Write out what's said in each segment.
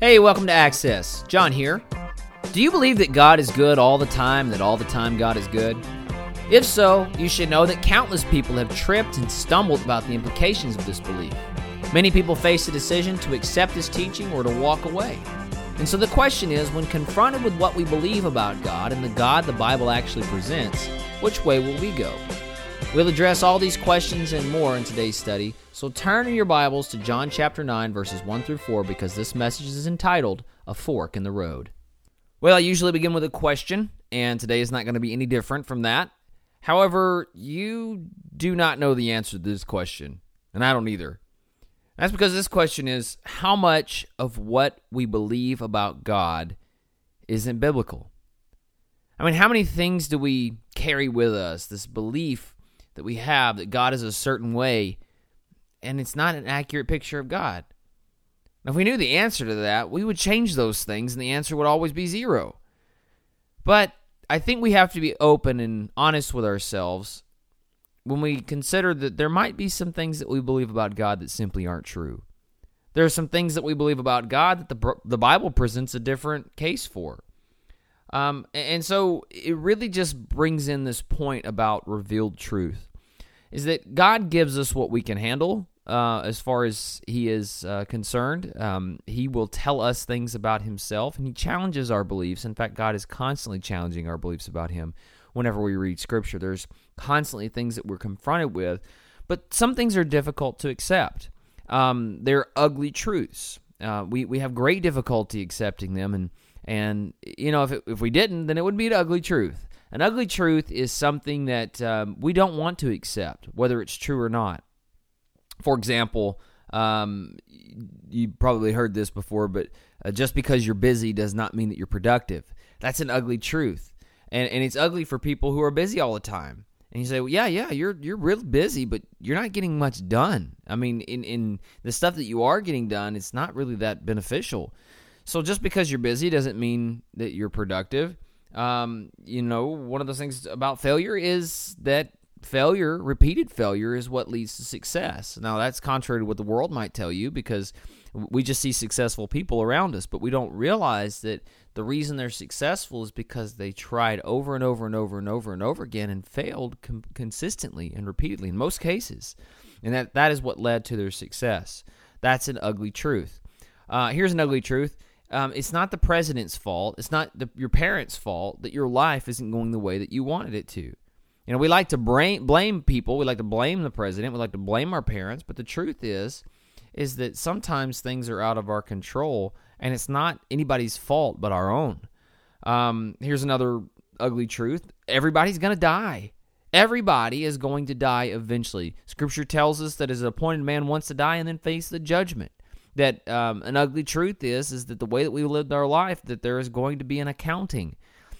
Hey, welcome to Access. John here. Do you believe that God is good all the time, that all the time God is good? If so, you should know that countless people have tripped and stumbled about the implications of this belief. Many people face a decision to accept this teaching or to walk away. And so the question is when confronted with what we believe about God and the God the Bible actually presents, which way will we go? We'll address all these questions and more in today's study, so turn in your Bibles to John chapter 9, verses 1 through 4, because this message is entitled A Fork in the Road. Well, I usually begin with a question, and today is not going to be any different from that. However, you do not know the answer to this question, and I don't either. That's because this question is how much of what we believe about God isn't biblical? I mean, how many things do we carry with us, this belief that we have that God is a certain way, and it's not an accurate picture of God. Now, if we knew the answer to that, we would change those things, and the answer would always be zero. But I think we have to be open and honest with ourselves when we consider that there might be some things that we believe about God that simply aren't true. There are some things that we believe about God that the, the Bible presents a different case for. Um, and so it really just brings in this point about revealed truth is that God gives us what we can handle uh, as far as He is uh, concerned. Um, he will tell us things about Himself, and He challenges our beliefs. In fact, God is constantly challenging our beliefs about Him whenever we read Scripture. There's constantly things that we're confronted with, but some things are difficult to accept. Um, they're ugly truths. Uh, we we have great difficulty accepting them, and and you know if it, if we didn't, then it would be an ugly truth. An ugly truth is something that um, we don't want to accept, whether it's true or not. For example, um, you probably heard this before, but uh, just because you're busy does not mean that you're productive. That's an ugly truth, and and it's ugly for people who are busy all the time. And you say, well, yeah, yeah, you're you're real busy, but you're not getting much done. I mean, in in the stuff that you are getting done, it's not really that beneficial. So just because you're busy doesn't mean that you're productive. Um, you know, one of those things about failure is that failure, repeated failure, is what leads to success. Now, that's contrary to what the world might tell you because we just see successful people around us, but we don't realize that the reason they're successful is because they tried over and over and over and over and over again and failed com- consistently and repeatedly in most cases. And that, that is what led to their success. That's an ugly truth. Uh, here's an ugly truth um, it's not the president's fault. It's not the, your parents' fault that your life isn't going the way that you wanted it to. You know, we like to blame, blame people. We like to blame the president. We like to blame our parents. But the truth is, is that sometimes things are out of our control, and it's not anybody's fault but our own. Um, here's another ugly truth: everybody's going to die. Everybody is going to die eventually. Scripture tells us that as an appointed man wants to die and then face the judgment that um, an ugly truth is is that the way that we lived our life that there is going to be an accounting.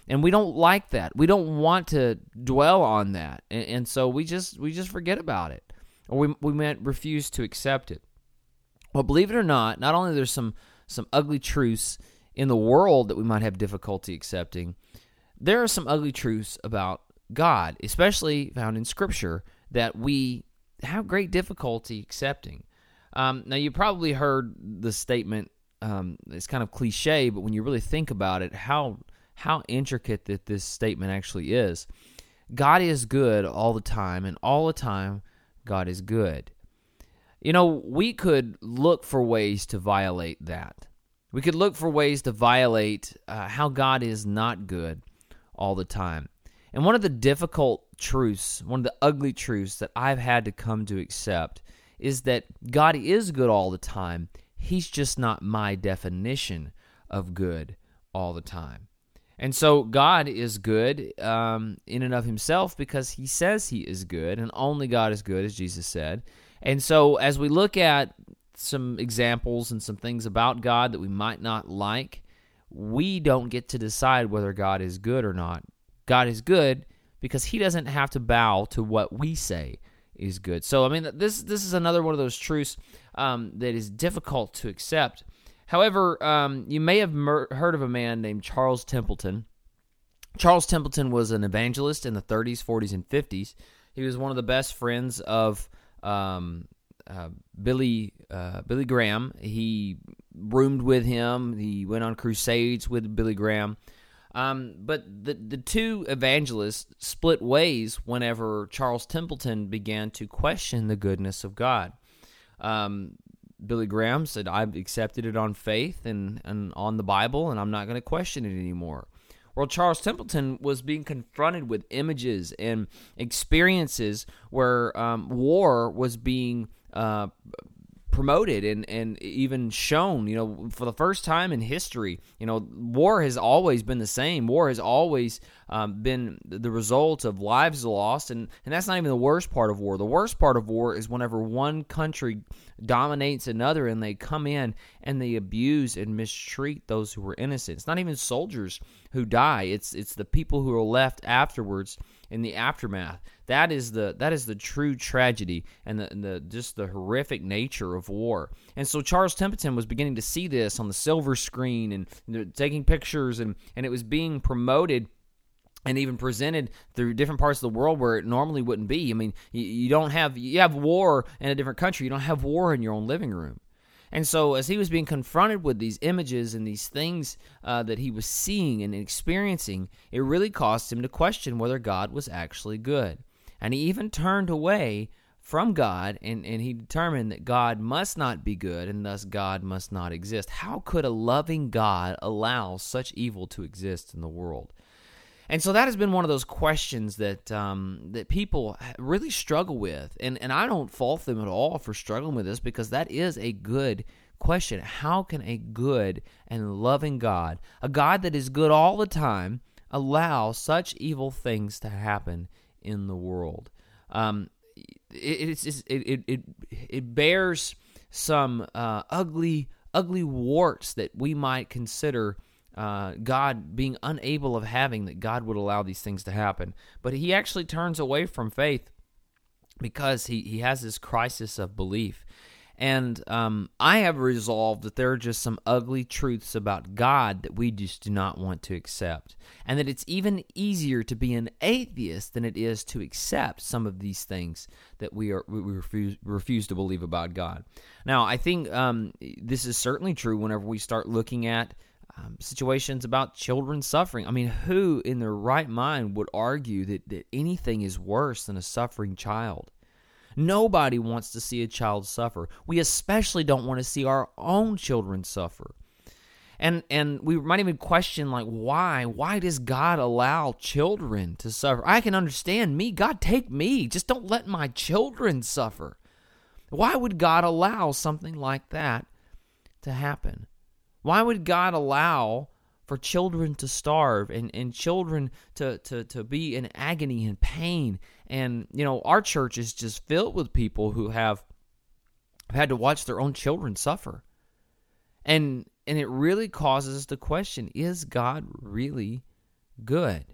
And we don't like that. We don't want to dwell on that. And, and so we just we just forget about it. Or we, we might refuse to accept it. Well believe it or not not only there's some some ugly truths in the world that we might have difficulty accepting there are some ugly truths about god especially found in scripture that we have great difficulty accepting um, now, you probably heard the statement. Um, it's kind of cliche, but when you really think about it, how how intricate that this statement actually is. God is good all the time, and all the time, God is good. You know, we could look for ways to violate that. We could look for ways to violate uh, how God is not good all the time. And one of the difficult truths, one of the ugly truths that I've had to come to accept is that God is good all the time. He's just not my definition of good all the time. And so God is good um, in and of himself because he says he is good, and only God is good, as Jesus said. And so as we look at some examples and some things about God that we might not like, we don't get to decide whether God is good or not. God is good because he doesn't have to bow to what we say is good. So I mean, this this is another one of those truths um, that is difficult to accept. However, um, you may have mer- heard of a man named Charles Templeton. Charles Templeton was an evangelist in the 30s, 40s, and 50s. He was one of the best friends of um, uh, Billy uh, Billy Graham. He roomed with him. He went on crusades with Billy Graham. Um, but the the two evangelists split ways whenever Charles Templeton began to question the goodness of God. Um, Billy Graham said, "I've accepted it on faith and, and on the Bible, and I'm not going to question it anymore." Well, Charles Templeton was being confronted with images and experiences where um, war was being uh, promoted and, and even shown, you know, for the first time in history. You know, war has always been the same. War has always um, been the result of lives lost, and, and that's not even the worst part of war. The worst part of war is whenever one country dominates another and they come in and they abuse and mistreat those who were innocent. It's not even soldiers who die. It's it's the people who are left afterwards in the aftermath. That is the that is the true tragedy and the, and the just the horrific nature of war. And so Charles Templeton was beginning to see this on the silver screen and, and taking pictures and and it was being promoted and even presented through different parts of the world where it normally wouldn't be. I mean, you, don't have you have war in a different country. You don't have war in your own living room. And so, as he was being confronted with these images and these things uh, that he was seeing and experiencing, it really caused him to question whether God was actually good. And he even turned away from God and, and he determined that God must not be good and thus God must not exist. How could a loving God allow such evil to exist in the world? And so that has been one of those questions that um, that people really struggle with, and and I don't fault them at all for struggling with this because that is a good question. How can a good and loving God, a God that is good all the time, allow such evil things to happen in the world? Um, it, it, it it it bears some uh, ugly ugly warts that we might consider uh, God being unable of having that God would allow these things to happen. But he actually turns away from faith because he, he has this crisis of belief. And um, I have resolved that there are just some ugly truths about God that we just do not want to accept. And that it's even easier to be an atheist than it is to accept some of these things that we are we refuse, refuse to believe about God. Now, I think um, this is certainly true whenever we start looking at um, situations about children suffering. I mean, who in their right mind would argue that, that anything is worse than a suffering child? Nobody wants to see a child suffer. We especially don't want to see our own children suffer. And and we might even question like why? Why does God allow children to suffer? I can understand me. God take me. Just don't let my children suffer. Why would God allow something like that to happen? Why would God allow for children to starve and, and children to, to, to be in agony and pain? And, you know, our church is just filled with people who have had to watch their own children suffer. And and it really causes us to question is God really good?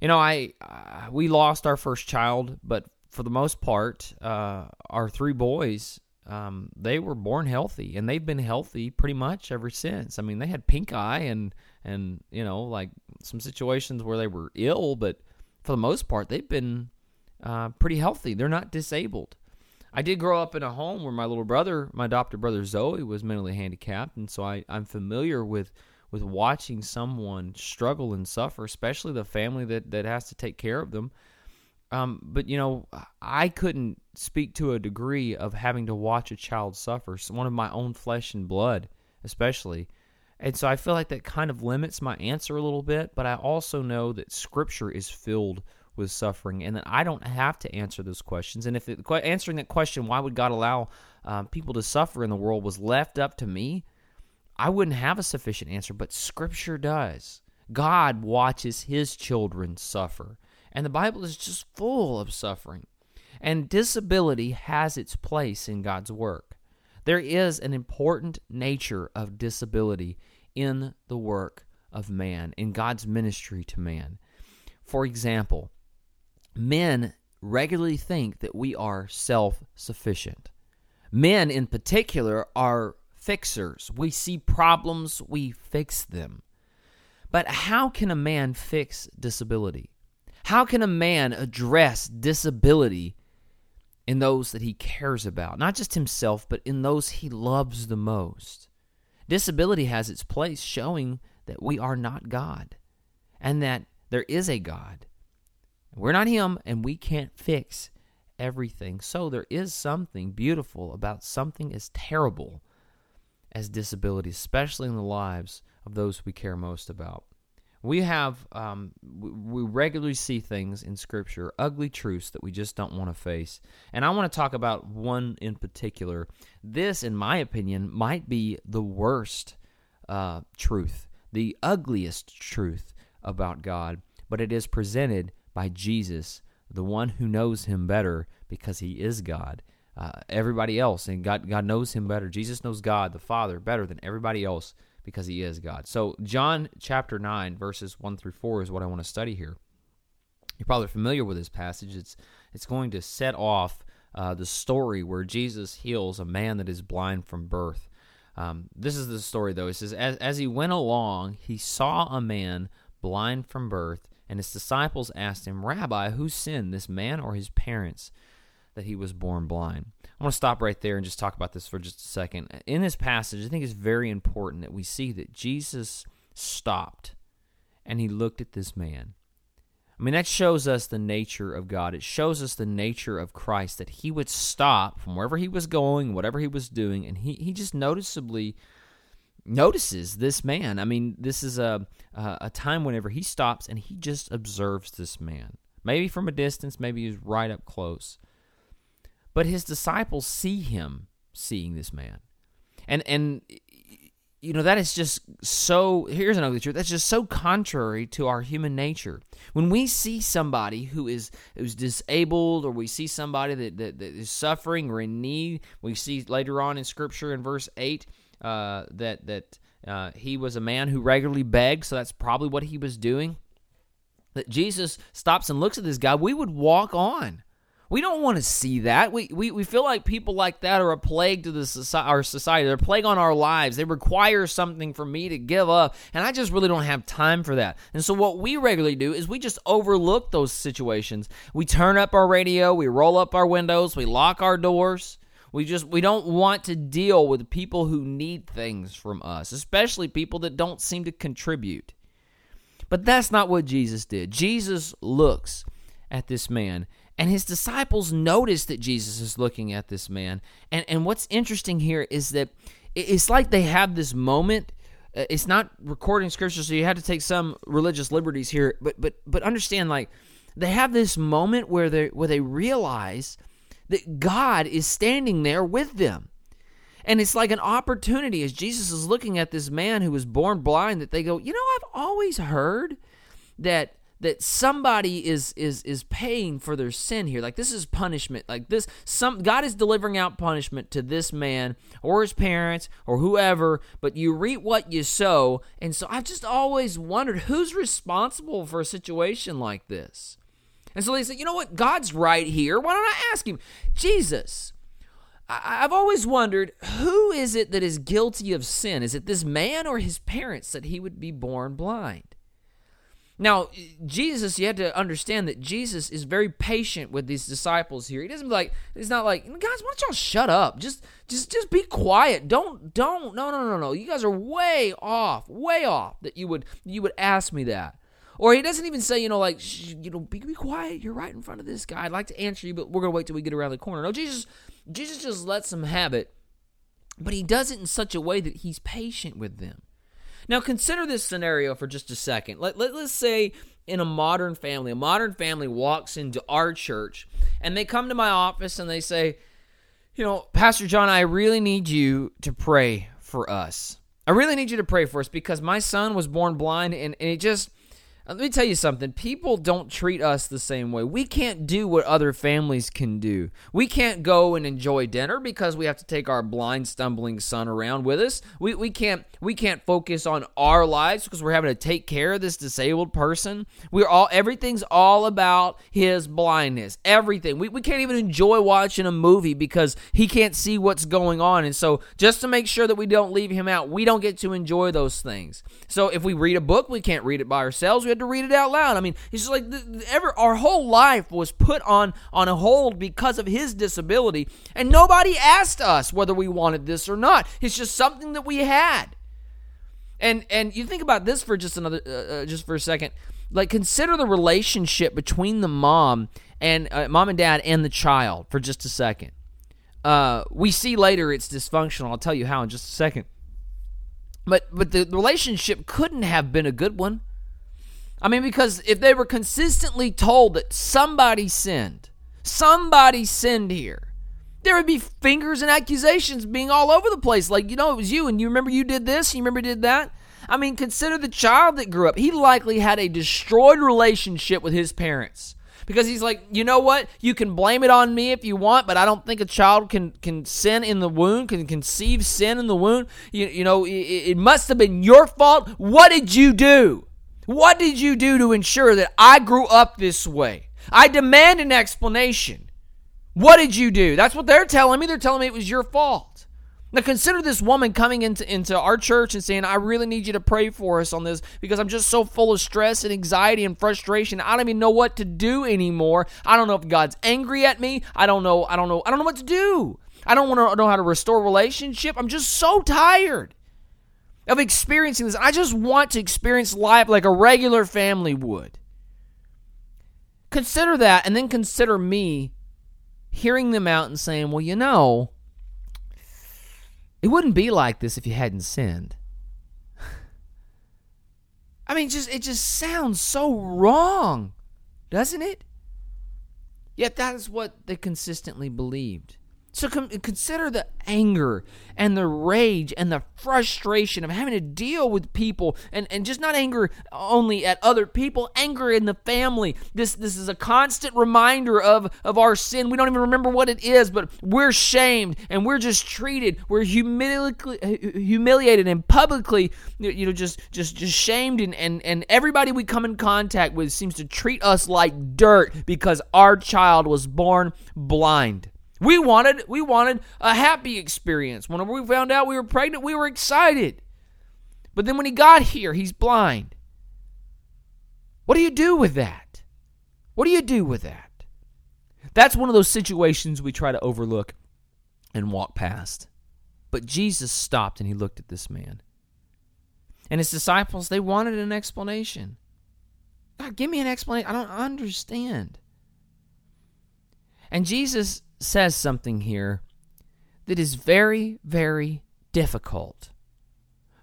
You know, I uh, we lost our first child, but for the most part, uh, our three boys um, they were born healthy and they've been healthy pretty much ever since. I mean, they had pink eye and and you know like some situations where they were ill, but for the most part, they've been uh, pretty healthy. They're not disabled. I did grow up in a home where my little brother, my adopted brother Zoe, was mentally handicapped, and so I, I'm familiar with with watching someone struggle and suffer, especially the family that that has to take care of them. Um, but you know, I couldn't speak to a degree of having to watch a child suffer, one of my own flesh and blood, especially. And so I feel like that kind of limits my answer a little bit, but I also know that Scripture is filled with suffering, and that I don't have to answer those questions. And if it, answering that question, why would God allow um, people to suffer in the world, was left up to me, I wouldn't have a sufficient answer. But Scripture does. God watches His children suffer. And the Bible is just full of suffering. And disability has its place in God's work. There is an important nature of disability in the work of man, in God's ministry to man. For example, men regularly think that we are self sufficient. Men, in particular, are fixers. We see problems, we fix them. But how can a man fix disability? How can a man address disability in those that he cares about, not just himself, but in those he loves the most. Disability has its place, showing that we are not God and that there is a God. We're not him, and we can't fix everything. So there is something beautiful about something as terrible as disability, especially in the lives of those we care most about. We have, um, we regularly see things in Scripture, ugly truths that we just don't want to face. And I want to talk about one in particular. This, in my opinion, might be the worst uh, truth, the ugliest truth about God, but it is presented by Jesus, the one who knows him better because he is God. Uh, everybody else, and God, God knows him better. Jesus knows God, the Father, better than everybody else because he is God. So, John chapter 9, verses 1 through 4 is what I want to study here. You're probably familiar with this passage. It's, it's going to set off uh, the story where Jesus heals a man that is blind from birth. Um, this is the story, though. It says, as, as he went along, he saw a man blind from birth, and his disciples asked him, Rabbi, who sinned, this man or his parents, that he was born blind? I want to stop right there and just talk about this for just a second. In this passage, I think it's very important that we see that Jesus stopped and he looked at this man. I mean, that shows us the nature of God. It shows us the nature of Christ that he would stop from wherever he was going, whatever he was doing, and he, he just noticeably notices this man. I mean, this is a, a time whenever he stops and he just observes this man. Maybe from a distance, maybe he's right up close. But his disciples see him seeing this man. And and you know that is just so here's another truth that's just so contrary to our human nature when we see somebody who is who's disabled or we see somebody that, that, that is suffering or in need we see later on in scripture in verse 8 uh, that that uh, he was a man who regularly begged so that's probably what he was doing that jesus stops and looks at this guy we would walk on we don't want to see that. We, we, we feel like people like that are a plague to the society, our society. They're a plague on our lives. They require something for me to give up, and I just really don't have time for that. And so what we regularly do is we just overlook those situations. We turn up our radio, we roll up our windows, we lock our doors. We just we don't want to deal with people who need things from us, especially people that don't seem to contribute. But that's not what Jesus did. Jesus looks at this man and his disciples notice that Jesus is looking at this man. And, and what's interesting here is that it's like they have this moment. Uh, it's not recording scripture, so you have to take some religious liberties here. But but but understand, like they have this moment where they where they realize that God is standing there with them. And it's like an opportunity as Jesus is looking at this man who was born blind that they go, you know, I've always heard that that somebody is is is paying for their sin here. Like this is punishment. Like this some god is delivering out punishment to this man or his parents or whoever but you reap what you sow. And so i've just always wondered who's responsible for a situation like this? And so they said you know what? God's right here. Why don't i ask him? Jesus. I've always wondered who is it that is guilty of sin? Is it this man or his parents that he would be born blind? Now, Jesus, you had to understand that Jesus is very patient with these disciples here. He doesn't like he's not like, guys, why don't y'all shut up? Just just just be quiet. Don't don't no no no no. You guys are way off, way off that you would you would ask me that. Or he doesn't even say, you know, like, you know, be, be quiet. You're right in front of this guy. I'd like to answer you, but we're gonna wait till we get around the corner. No, Jesus, Jesus just lets them have it, but he does it in such a way that he's patient with them. Now, consider this scenario for just a second. Let, let, let's say in a modern family, a modern family walks into our church and they come to my office and they say, You know, Pastor John, I really need you to pray for us. I really need you to pray for us because my son was born blind and, and it just let me tell you something. People don't treat us the same way. We can't do what other families can do. We can't go and enjoy dinner because we have to take our blind, stumbling son around with us. We, we can't we can't focus on our lives because we're having to take care of this disabled person. We're all everything's all about his blindness. Everything. We, we can't even enjoy watching a movie because he can't see what's going on. And so just to make sure that we don't leave him out, we don't get to enjoy those things. So if we read a book, we can't read it by ourselves. We to read it out loud. I mean, he's just like ever our whole life was put on on a hold because of his disability, and nobody asked us whether we wanted this or not. It's just something that we had. And and you think about this for just another uh, uh just for a second. Like consider the relationship between the mom and uh, mom and dad and the child for just a second. Uh, we see later it's dysfunctional. I'll tell you how in just a second. But but the relationship couldn't have been a good one. I mean, because if they were consistently told that somebody sinned, somebody sinned here, there would be fingers and accusations being all over the place. Like, you know, it was you, and you remember you did this, you remember you did that. I mean, consider the child that grew up. He likely had a destroyed relationship with his parents because he's like, you know what? You can blame it on me if you want, but I don't think a child can can sin in the womb, can conceive sin in the womb. You, you know, it, it must have been your fault. What did you do? What did you do to ensure that I grew up this way? I demand an explanation. What did you do? That's what they're telling me. They're telling me it was your fault. Now consider this woman coming into, into our church and saying, I really need you to pray for us on this because I'm just so full of stress and anxiety and frustration. I don't even know what to do anymore. I don't know if God's angry at me. I don't know. I don't know. I don't know what to do. I don't want to know how to restore relationship. I'm just so tired of experiencing this. I just want to experience life like a regular family would. Consider that and then consider me hearing them out and saying, well, you know, it wouldn't be like this if you hadn't sinned. I mean, just it just sounds so wrong, doesn't it? Yet that is what they consistently believed. So consider the anger and the rage and the frustration of having to deal with people and, and just not anger only at other people, anger in the family. This this is a constant reminder of, of our sin. We don't even remember what it is, but we're shamed and we're just treated. We're humili- humiliated and publicly you know just just just shamed and, and, and everybody we come in contact with seems to treat us like dirt because our child was born blind. We wanted we wanted a happy experience. Whenever we found out we were pregnant, we were excited. But then when he got here, he's blind. What do you do with that? What do you do with that? That's one of those situations we try to overlook and walk past. But Jesus stopped and he looked at this man. And his disciples, they wanted an explanation. God, give me an explanation. I don't understand. And Jesus says something here that is very, very difficult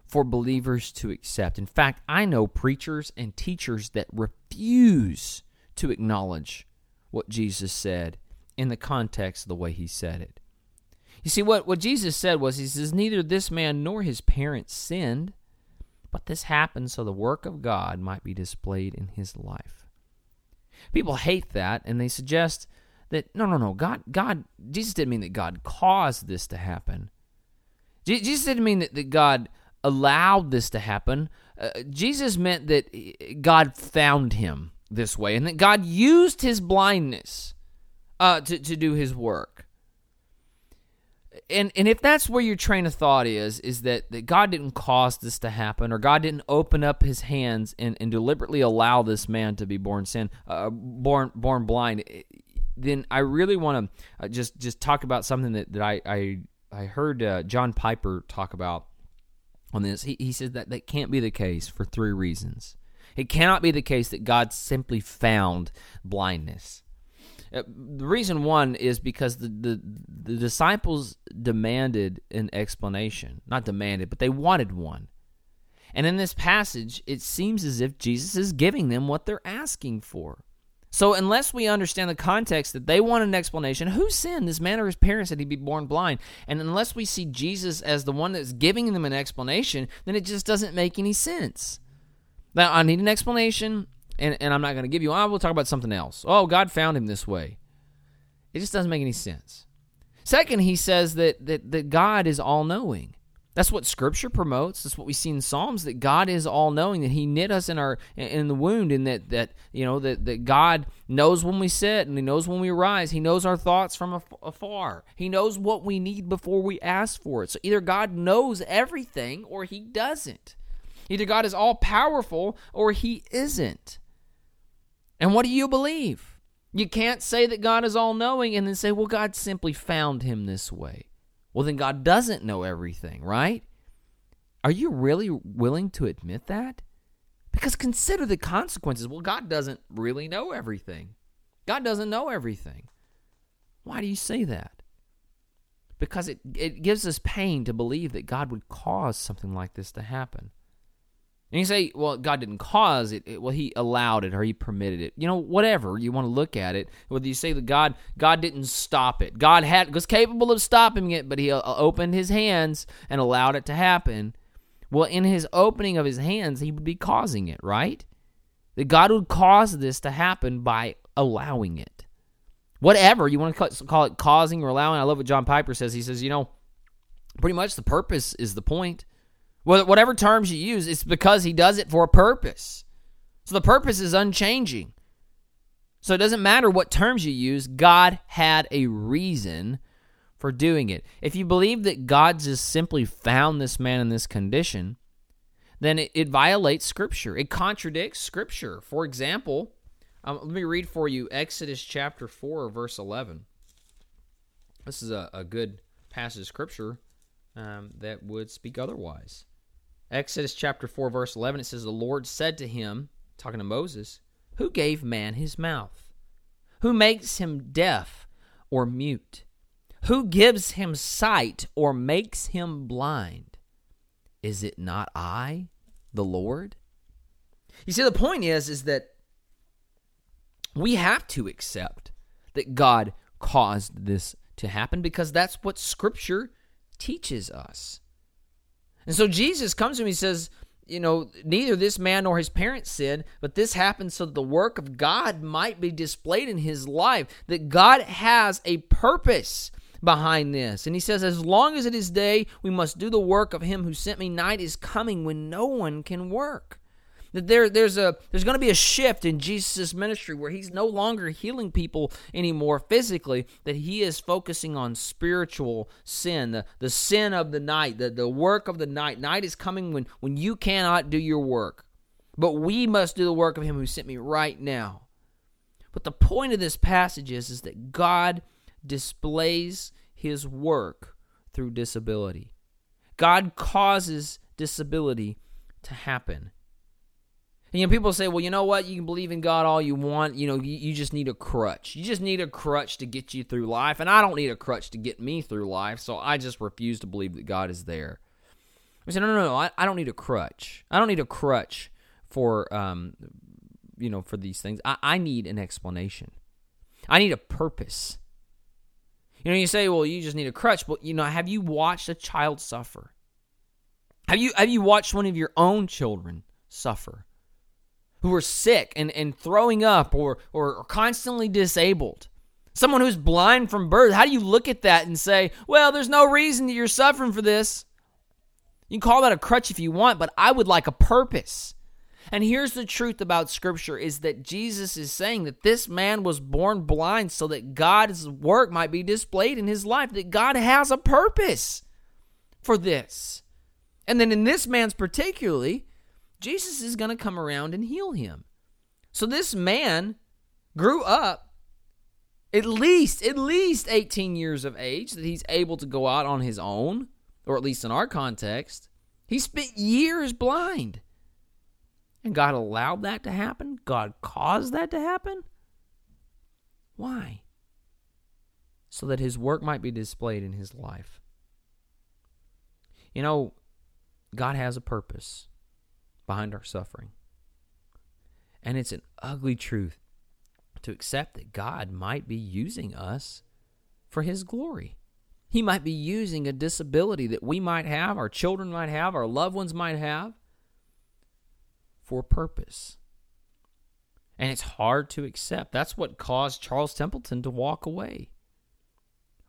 for believers to accept. In fact, I know preachers and teachers that refuse to acknowledge what Jesus said in the context of the way he said it. You see, what, what Jesus said was, He says, Neither this man nor his parents sinned, but this happened so the work of God might be displayed in his life. People hate that, and they suggest that no, no, no. God, God, Jesus didn't mean that God caused this to happen. Jesus didn't mean that, that God allowed this to happen. Uh, Jesus meant that God found him this way and that God used his blindness uh, to, to do his work. And, and if that's where your train of thought is, is that, that God didn't cause this to happen, or God didn't open up His hands and, and deliberately allow this man to be born sin, uh, born born blind, then I really want to uh, just just talk about something that, that I I, I heard uh, John Piper talk about on this. He, he said that that can't be the case for three reasons. It cannot be the case that God simply found blindness. Uh, the reason one is because the, the the disciples demanded an explanation, not demanded, but they wanted one. And in this passage, it seems as if Jesus is giving them what they're asking for. So, unless we understand the context that they want an explanation, who sinned, this man or his parents, that he be born blind? And unless we see Jesus as the one that's giving them an explanation, then it just doesn't make any sense. Now, I need an explanation, and, and I'm not going to give you. I will talk about something else. Oh, God found him this way. It just doesn't make any sense. Second, he says that, that, that God is all knowing. That's what Scripture promotes. That's what we see in Psalms that God is all knowing, that He knit us in our in the wound, and that that you know that that God knows when we sit and He knows when we rise. He knows our thoughts from afar. He knows what we need before we ask for it. So either God knows everything or He doesn't. Either God is all powerful or he isn't. And what do you believe? You can't say that God is all knowing and then say, well, God simply found him this way. Well, then God doesn't know everything, right? Are you really willing to admit that? Because consider the consequences. Well, God doesn't really know everything. God doesn't know everything. Why do you say that? Because it, it gives us pain to believe that God would cause something like this to happen. And you say, well, God didn't cause it. Well, He allowed it or He permitted it. You know, whatever you want to look at it. Whether you say that God, God didn't stop it. God had was capable of stopping it, but He uh, opened His hands and allowed it to happen. Well, in His opening of His hands, He would be causing it, right? That God would cause this to happen by allowing it. Whatever you want to call it, causing or allowing. I love what John Piper says. He says, you know, pretty much the purpose is the point. Whatever terms you use, it's because he does it for a purpose. So the purpose is unchanging. So it doesn't matter what terms you use, God had a reason for doing it. If you believe that God just simply found this man in this condition, then it, it violates Scripture. It contradicts Scripture. For example, um, let me read for you Exodus chapter 4, verse 11. This is a, a good passage of Scripture um, that would speak otherwise. Exodus chapter 4, verse 11, it says, The Lord said to him, talking to Moses, Who gave man his mouth? Who makes him deaf or mute? Who gives him sight or makes him blind? Is it not I, the Lord? You see, the point is, is that we have to accept that God caused this to happen because that's what Scripture teaches us. And so Jesus comes to him, he says, you know, neither this man nor his parents sinned, but this happened so that the work of God might be displayed in his life, that God has a purpose behind this. And he says, As long as it is day, we must do the work of him who sent me. Night is coming when no one can work that there there's a there's going to be a shift in Jesus' ministry where he's no longer healing people anymore physically that he is focusing on spiritual sin the, the sin of the night the, the work of the night. Night is coming when when you cannot do your work. But we must do the work of him who sent me right now. But the point of this passage is, is that God displays his work through disability. God causes disability to happen and, you know, people say, well, you know what? You can believe in God all you want. You know, you, you just need a crutch. You just need a crutch to get you through life. And I don't need a crutch to get me through life. So I just refuse to believe that God is there. I said, no, no, no. I, I don't need a crutch. I don't need a crutch for, um, you know, for these things. I, I need an explanation. I need a purpose. You know, you say, well, you just need a crutch. But, you know, have you watched a child suffer? Have you, have you watched one of your own children suffer? Who are sick and, and throwing up or, or constantly disabled. Someone who's blind from birth. How do you look at that and say, well, there's no reason that you're suffering for this? You can call that a crutch if you want, but I would like a purpose. And here's the truth about scripture is that Jesus is saying that this man was born blind so that God's work might be displayed in his life, that God has a purpose for this. And then in this man's particularly, Jesus is going to come around and heal him. So this man grew up at least at least 18 years of age that he's able to go out on his own or at least in our context. He spent years blind. And god allowed that to happen? God caused that to happen? Why? So that his work might be displayed in his life. You know god has a purpose behind our suffering. And it's an ugly truth to accept that God might be using us for His glory. He might be using a disability that we might have, our children might have, our loved ones might have, for purpose. And it's hard to accept. That's what caused Charles Templeton to walk away.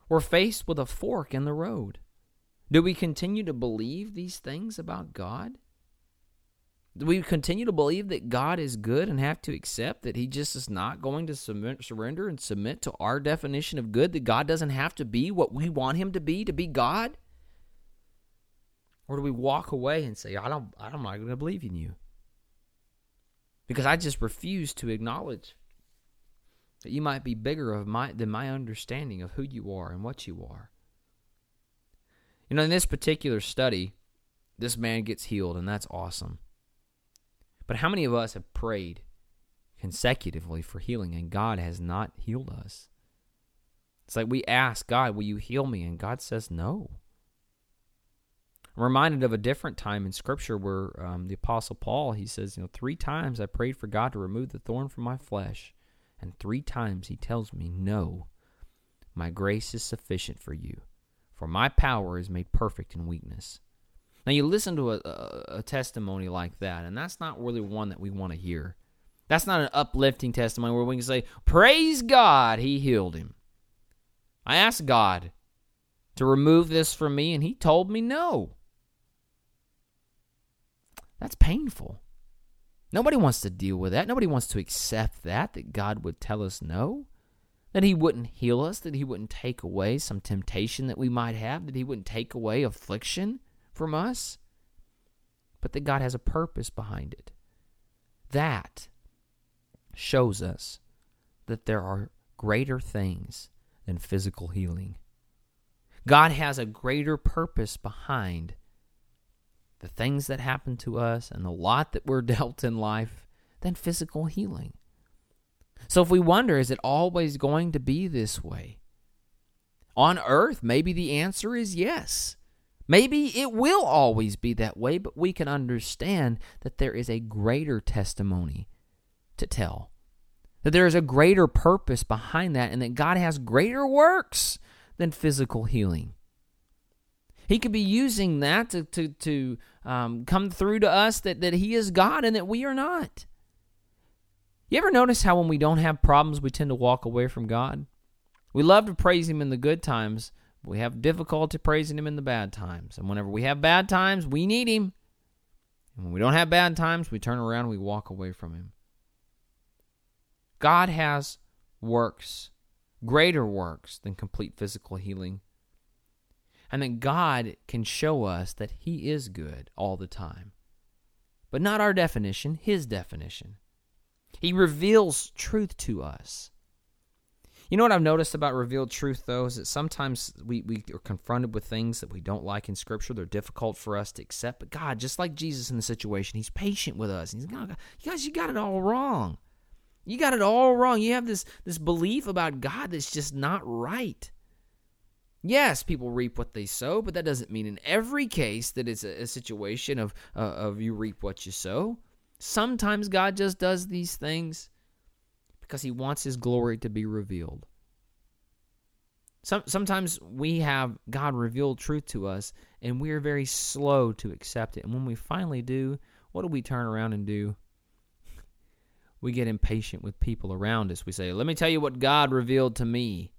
We're faced with a fork in the road. Do we continue to believe these things about God? Do we continue to believe that God is good and have to accept that He just is not going to surrender and submit to our definition of good, that God doesn't have to be what we want Him to be to be God? Or do we walk away and say, I don't I'm not gonna believe in you? Because I just refuse to acknowledge that you might be bigger of my than my understanding of who you are and what you are. You know, in this particular study, this man gets healed, and that's awesome. But how many of us have prayed consecutively for healing and God has not healed us? It's like we ask God, Will you heal me? And God says no. I'm reminded of a different time in Scripture where um, the Apostle Paul he says, you know, three times I prayed for God to remove the thorn from my flesh, and three times He tells me, "No, my grace is sufficient for you, for my power is made perfect in weakness." Now you listen to a, a, a testimony like that, and that's not really one that we want to hear. That's not an uplifting testimony where we can say, "Praise God, He healed him." I asked God to remove this from me, and He told me no. That's painful. Nobody wants to deal with that. Nobody wants to accept that, that God would tell us no, that He wouldn't heal us, that He wouldn't take away some temptation that we might have, that He wouldn't take away affliction from us, but that God has a purpose behind it. That shows us that there are greater things than physical healing. God has a greater purpose behind the things that happen to us and the lot that we're dealt in life than physical healing. So if we wonder, is it always going to be this way? On earth, maybe the answer is yes. Maybe it will always be that way, but we can understand that there is a greater testimony to tell. That there is a greater purpose behind that, and that God has greater works than physical healing. He could be using that to, to, to um, come through to us that, that He is God and that we are not. You ever notice how when we don't have problems, we tend to walk away from God? We love to praise Him in the good times, we have difficulty praising Him in the bad times. And whenever we have bad times, we need Him. And when we don't have bad times, we turn around we walk away from Him. God has works, greater works than complete physical healing and that God can show us that He is good all the time. But not our definition, His definition. He reveals truth to us. You know what I've noticed about revealed truth, though, is that sometimes we, we are confronted with things that we don't like in Scripture. They're difficult for us to accept. But God, just like Jesus in the situation, He's patient with us. He's like, you guys, you got it all wrong. You got it all wrong. You have this, this belief about God that's just not right. Yes, people reap what they sow, but that doesn't mean in every case that it's a, a situation of uh, of you reap what you sow. Sometimes God just does these things because He wants His glory to be revealed. Some, sometimes we have God reveal truth to us, and we are very slow to accept it. And when we finally do, what do we turn around and do? We get impatient with people around us. We say, Let me tell you what God revealed to me.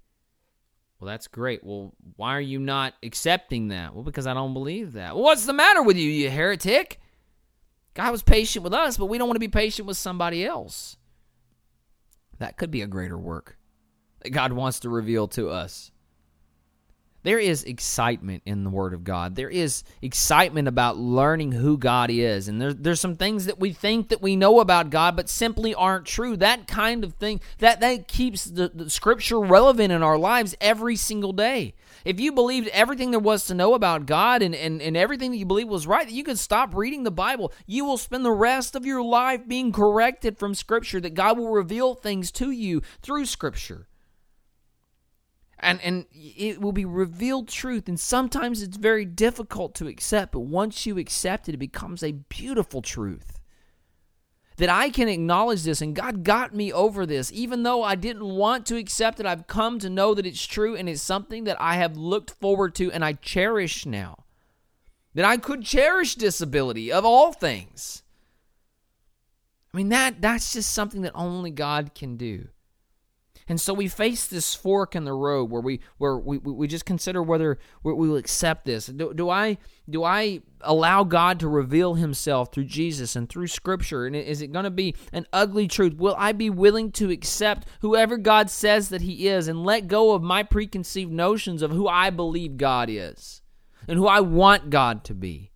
Well, that's great. Well, why are you not accepting that? Well, because I don't believe that. Well, what's the matter with you, you heretic? God was patient with us, but we don't want to be patient with somebody else. That could be a greater work that God wants to reveal to us. There is excitement in the Word of God. There is excitement about learning who God is. And there, there's some things that we think that we know about God, but simply aren't true. That kind of thing, that, that keeps the, the Scripture relevant in our lives every single day. If you believed everything there was to know about God and, and, and everything that you believed was right, that you could stop reading the Bible. You will spend the rest of your life being corrected from Scripture, that God will reveal things to you through Scripture and and it will be revealed truth and sometimes it's very difficult to accept but once you accept it it becomes a beautiful truth that I can acknowledge this and God got me over this. Even though I didn't want to accept it I've come to know that it's true and it's something that I have looked forward to and I cherish now. That I could cherish disability of all things. I mean that that's just something that only God can do and so we face this fork in the road where we where we, we just consider whether we will accept this. Do, do I do I allow God to reveal himself through Jesus and through scripture? And is it going to be an ugly truth? Will I be willing to accept whoever God says that he is and let go of my preconceived notions of who I believe God is and who I want God to be?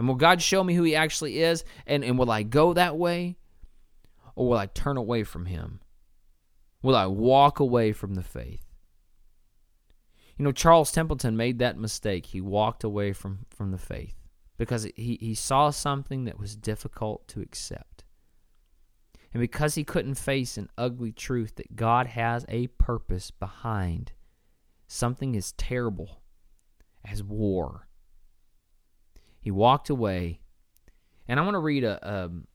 And will God show me who He actually is? And, and will I go that way? Or will I turn away from Him? Will I walk away from the faith? You know, Charles Templeton made that mistake. He walked away from, from the faith because he, he saw something that was difficult to accept. And because he couldn't face an ugly truth that God has a purpose behind something as terrible as war, he walked away. And I want to read a, um,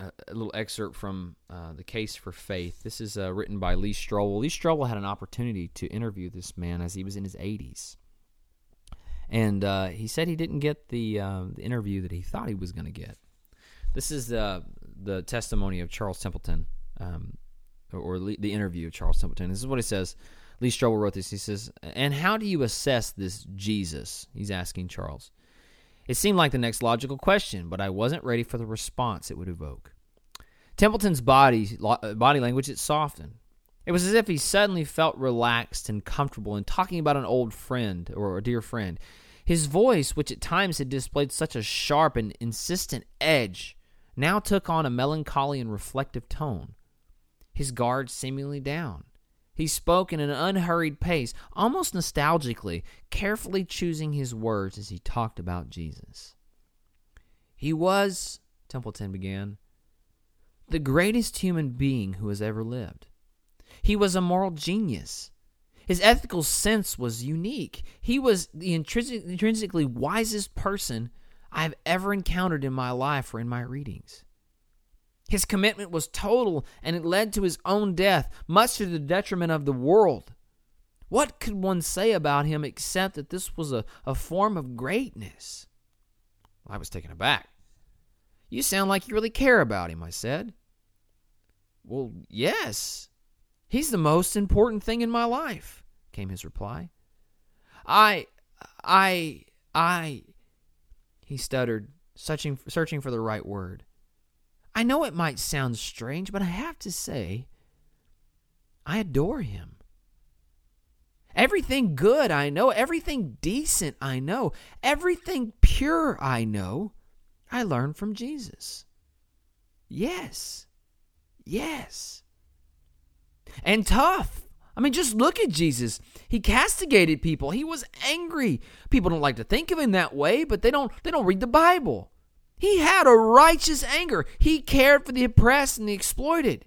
a, little excerpt from uh, The Case for Faith. This is uh, written by Lee Strobel. Lee Strobel had an opportunity to interview this man as he was in his 80s. And uh, he said he didn't get the, uh, the interview that he thought he was going to get. This is the, the testimony of Charles Templeton, um, or the interview of Charles Templeton. This is what he says. Lee Strobel wrote this. He says, And how do you assess this Jesus? He's asking Charles. It seemed like the next logical question, but I wasn't ready for the response it would evoke. Templeton's body, uh, body language it softened. It was as if he suddenly felt relaxed and comfortable in talking about an old friend or a dear friend. His voice, which at times had displayed such a sharp and insistent edge, now took on a melancholy and reflective tone. His guard seemingly down. He spoke in an unhurried pace, almost nostalgically, carefully choosing his words as he talked about Jesus. He was, Templeton began, the greatest human being who has ever lived. He was a moral genius. His ethical sense was unique. He was the intrinsic, intrinsically wisest person I've ever encountered in my life or in my readings. His commitment was total, and it led to his own death, much to the detriment of the world. What could one say about him except that this was a, a form of greatness? I was taken aback. You sound like you really care about him, I said. Well, yes. He's the most important thing in my life, came his reply. I, I, I, he stuttered, searching, searching for the right word. I know it might sound strange, but I have to say, I adore him. Everything good I know, everything decent I know, everything pure I know, I learned from Jesus. Yes. Yes. And tough. I mean, just look at Jesus. He castigated people. He was angry. People don't like to think of him that way, but they don't they don't read the Bible. He had a righteous anger. He cared for the oppressed and the exploited.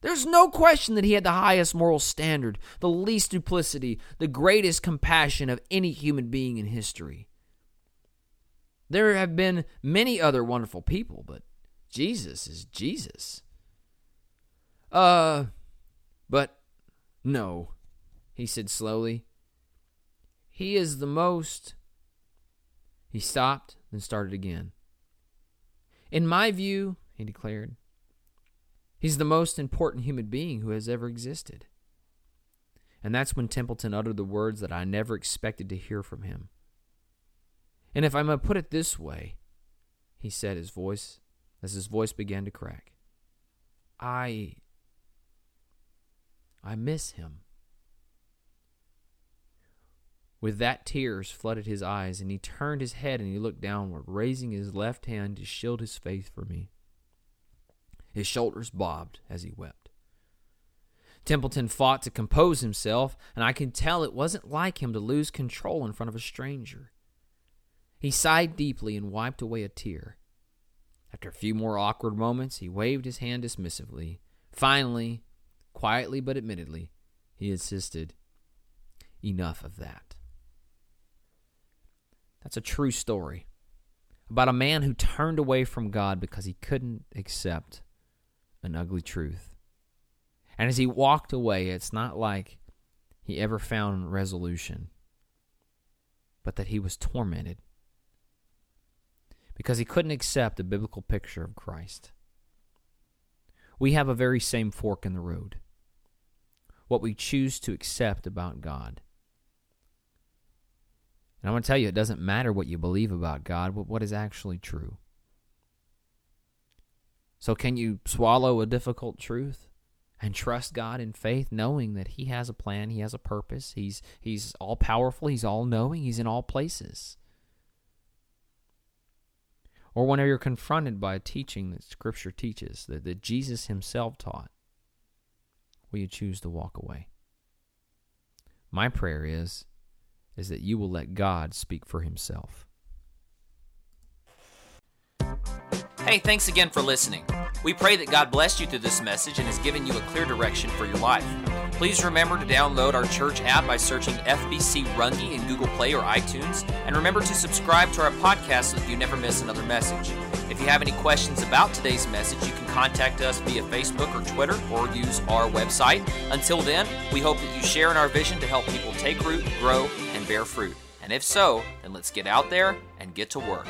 There's no question that he had the highest moral standard, the least duplicity, the greatest compassion of any human being in history. There have been many other wonderful people, but Jesus is Jesus. Uh, but no, he said slowly. He is the most. He stopped, then started again. In my view, he declared, he's the most important human being who has ever existed. And that's when Templeton uttered the words that I never expected to hear from him. And if I may put it this way, he said his voice as his voice began to crack. I I miss him. With that, tears flooded his eyes, and he turned his head and he looked downward, raising his left hand to shield his face from me. His shoulders bobbed as he wept. Templeton fought to compose himself, and I could tell it wasn't like him to lose control in front of a stranger. He sighed deeply and wiped away a tear. After a few more awkward moments, he waved his hand dismissively. Finally, quietly but admittedly, he insisted, Enough of that. That's a true story about a man who turned away from God because he couldn't accept an ugly truth. And as he walked away, it's not like he ever found resolution, but that he was tormented because he couldn't accept a biblical picture of Christ. We have a very same fork in the road. What we choose to accept about God. And I want to tell you, it doesn't matter what you believe about God, but what is actually true. So, can you swallow a difficult truth and trust God in faith, knowing that He has a plan, He has a purpose, He's He's all powerful, He's all knowing, He's in all places. or whenever you're confronted by a teaching that Scripture teaches, that, that Jesus Himself taught, will you choose to walk away? My prayer is, is that you will let God speak for Himself. Hey, thanks again for listening. We pray that God blessed you through this message and has given you a clear direction for your life. Please remember to download our church app by searching FBC Runge in Google Play or iTunes, and remember to subscribe to our podcast so that you never miss another message. If you have any questions about today's message, you can contact us via Facebook or Twitter or use our website. Until then, we hope that you share in our vision to help people take root, grow, and bear fruit. And if so, then let's get out there and get to work.